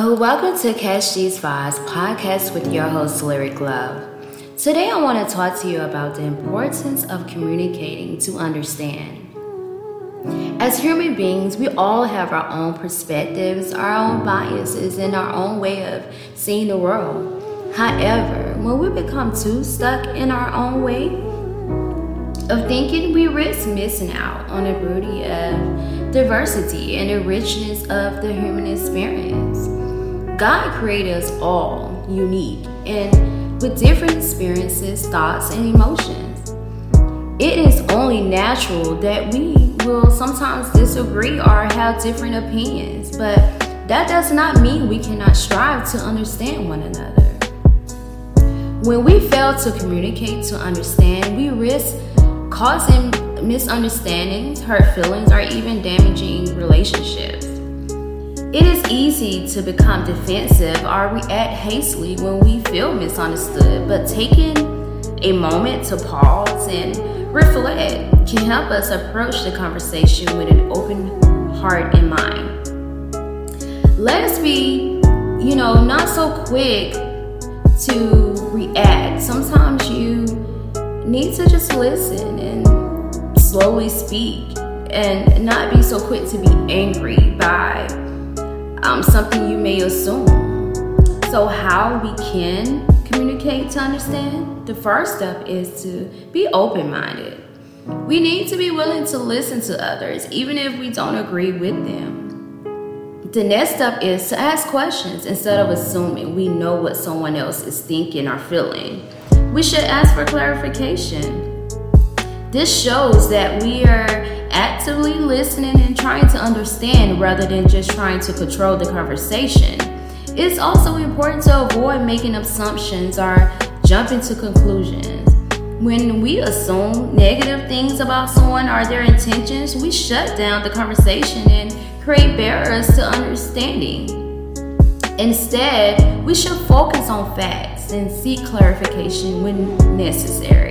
Oh, welcome to Catch These Vibes podcast with your host, Lyric Love. Today, I want to talk to you about the importance of communicating to understand. As human beings, we all have our own perspectives, our own biases, and our own way of seeing the world. However, when we become too stuck in our own way of thinking, we risk missing out on the beauty of diversity and the richness of the human experience. God created us all unique and with different experiences, thoughts, and emotions. It is only natural that we will sometimes disagree or have different opinions, but that does not mean we cannot strive to understand one another. When we fail to communicate to understand, we risk causing misunderstandings, hurt feelings, or even damaging relationships. It is easy to become defensive or react hastily when we feel misunderstood, but taking a moment to pause and reflect can help us approach the conversation with an open heart and mind. Let us be, you know, not so quick to react. Sometimes you need to just listen and slowly speak and not be so quick to be angry by um, something you may assume. So, how we can communicate to understand? The first step is to be open minded. We need to be willing to listen to others, even if we don't agree with them. The next step is to ask questions instead of assuming we know what someone else is thinking or feeling. We should ask for clarification. This shows that we are actively listening and trying to understand rather than just trying to control the conversation. It's also important to avoid making assumptions or jumping to conclusions. When we assume negative things about someone or their intentions, we shut down the conversation and create barriers to understanding. Instead, we should focus on facts and seek clarification when necessary.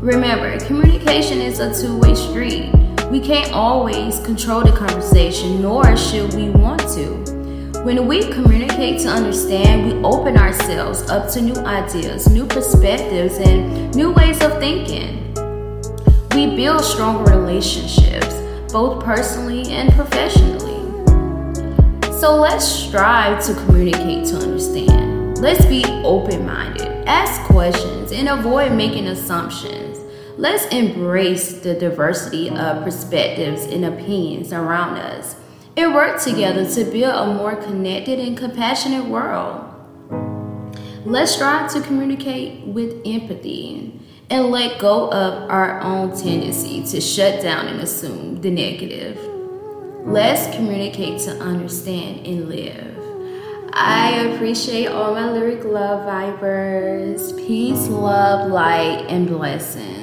Remember, communication is a two way street. We can't always control the conversation, nor should we want to. When we communicate to understand, we open ourselves up to new ideas, new perspectives, and new ways of thinking. We build stronger relationships, both personally and professionally. So let's strive to communicate to understand. Let's be open minded, ask questions, and avoid making assumptions. Let's embrace the diversity of perspectives and opinions around us and work together to build a more connected and compassionate world. Let's strive to communicate with empathy and let go of our own tendency to shut down and assume the negative. Let's communicate to understand and live. I appreciate all my lyric love vibers. Peace, love, light, and blessings.